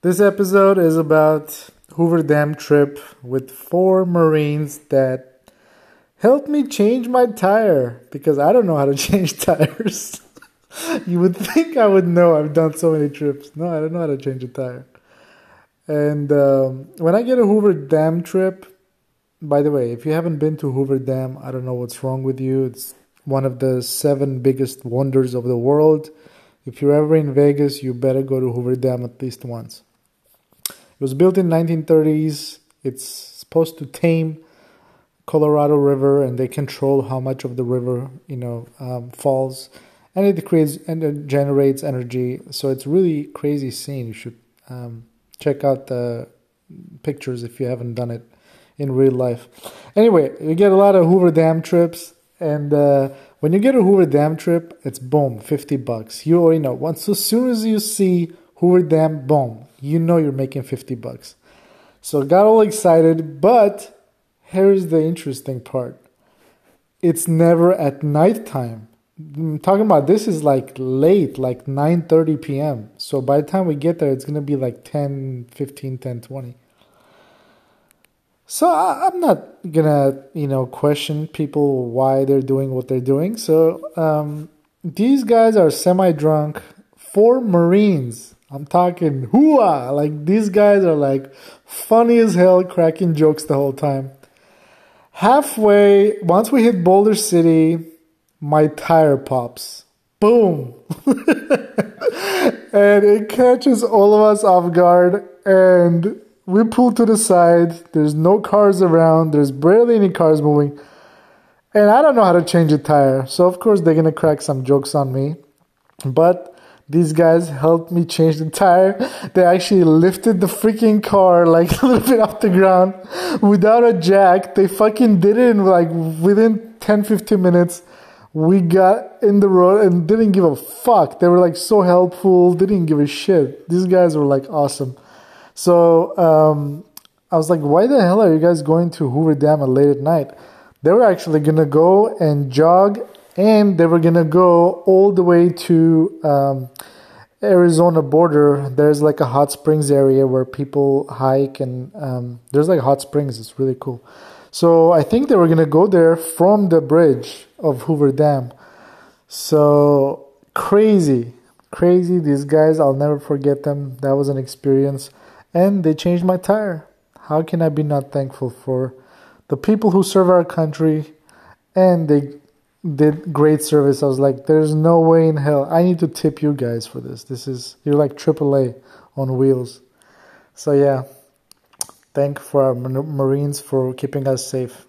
This episode is about Hoover Dam trip with four Marines that helped me change my tire because I don't know how to change tires. you would think I would know. I've done so many trips. No, I don't know how to change a tire. And um, when I get a Hoover Dam trip, by the way, if you haven't been to Hoover Dam, I don't know what's wrong with you. It's one of the seven biggest wonders of the world. If you're ever in Vegas, you better go to Hoover Dam at least once. It was built in 1930s. It's supposed to tame Colorado River, and they control how much of the river you know um, falls, and it creates and it generates energy. So it's really crazy scene. You should um, check out the pictures if you haven't done it in real life. Anyway, you get a lot of Hoover Dam trips, and uh, when you get a Hoover Dam trip, it's boom, fifty bucks. You already know. Once as soon as you see Hoover Dam, boom, you know you're making fifty bucks. So got all excited, but here's the interesting part. It's never at nighttime. I'm talking about this is like late, like 9:30 p.m. So by the time we get there, it's gonna be like 10, 15, 10, 20. So I, am not gonna, you know, question people why they're doing what they're doing. So um, these guys are semi-drunk. Four Marines. I'm talking hooah! Like these guys are like funny as hell, cracking jokes the whole time. Halfway, once we hit Boulder City, my tire pops. Boom! and it catches all of us off guard and we pull to the side. There's no cars around. There's barely any cars moving. And I don't know how to change a tire. So, of course, they're to crack some jokes on me. But these guys helped me change the tire. They actually lifted the freaking car like a little bit off the ground without a jack. They fucking did it in like within 10 15 minutes. We got in the road and didn't give a fuck. They were like so helpful, didn't give a shit. These guys were like awesome. So um, I was like, why the hell are you guys going to Hoover Dam at late at night? They were actually gonna go and jog, and they were gonna go all the way to um, Arizona border. There's like a hot springs area where people hike, and um, there's like hot springs. It's really cool. So I think they were gonna go there from the bridge of Hoover Dam. So crazy, crazy. These guys, I'll never forget them. That was an experience and they changed my tire. How can I be not thankful for the people who serve our country and they did great service. I was like, there's no way in hell. I need to tip you guys for this. This is, you're like AAA on wheels. So, yeah, thank for our Marines for keeping us safe.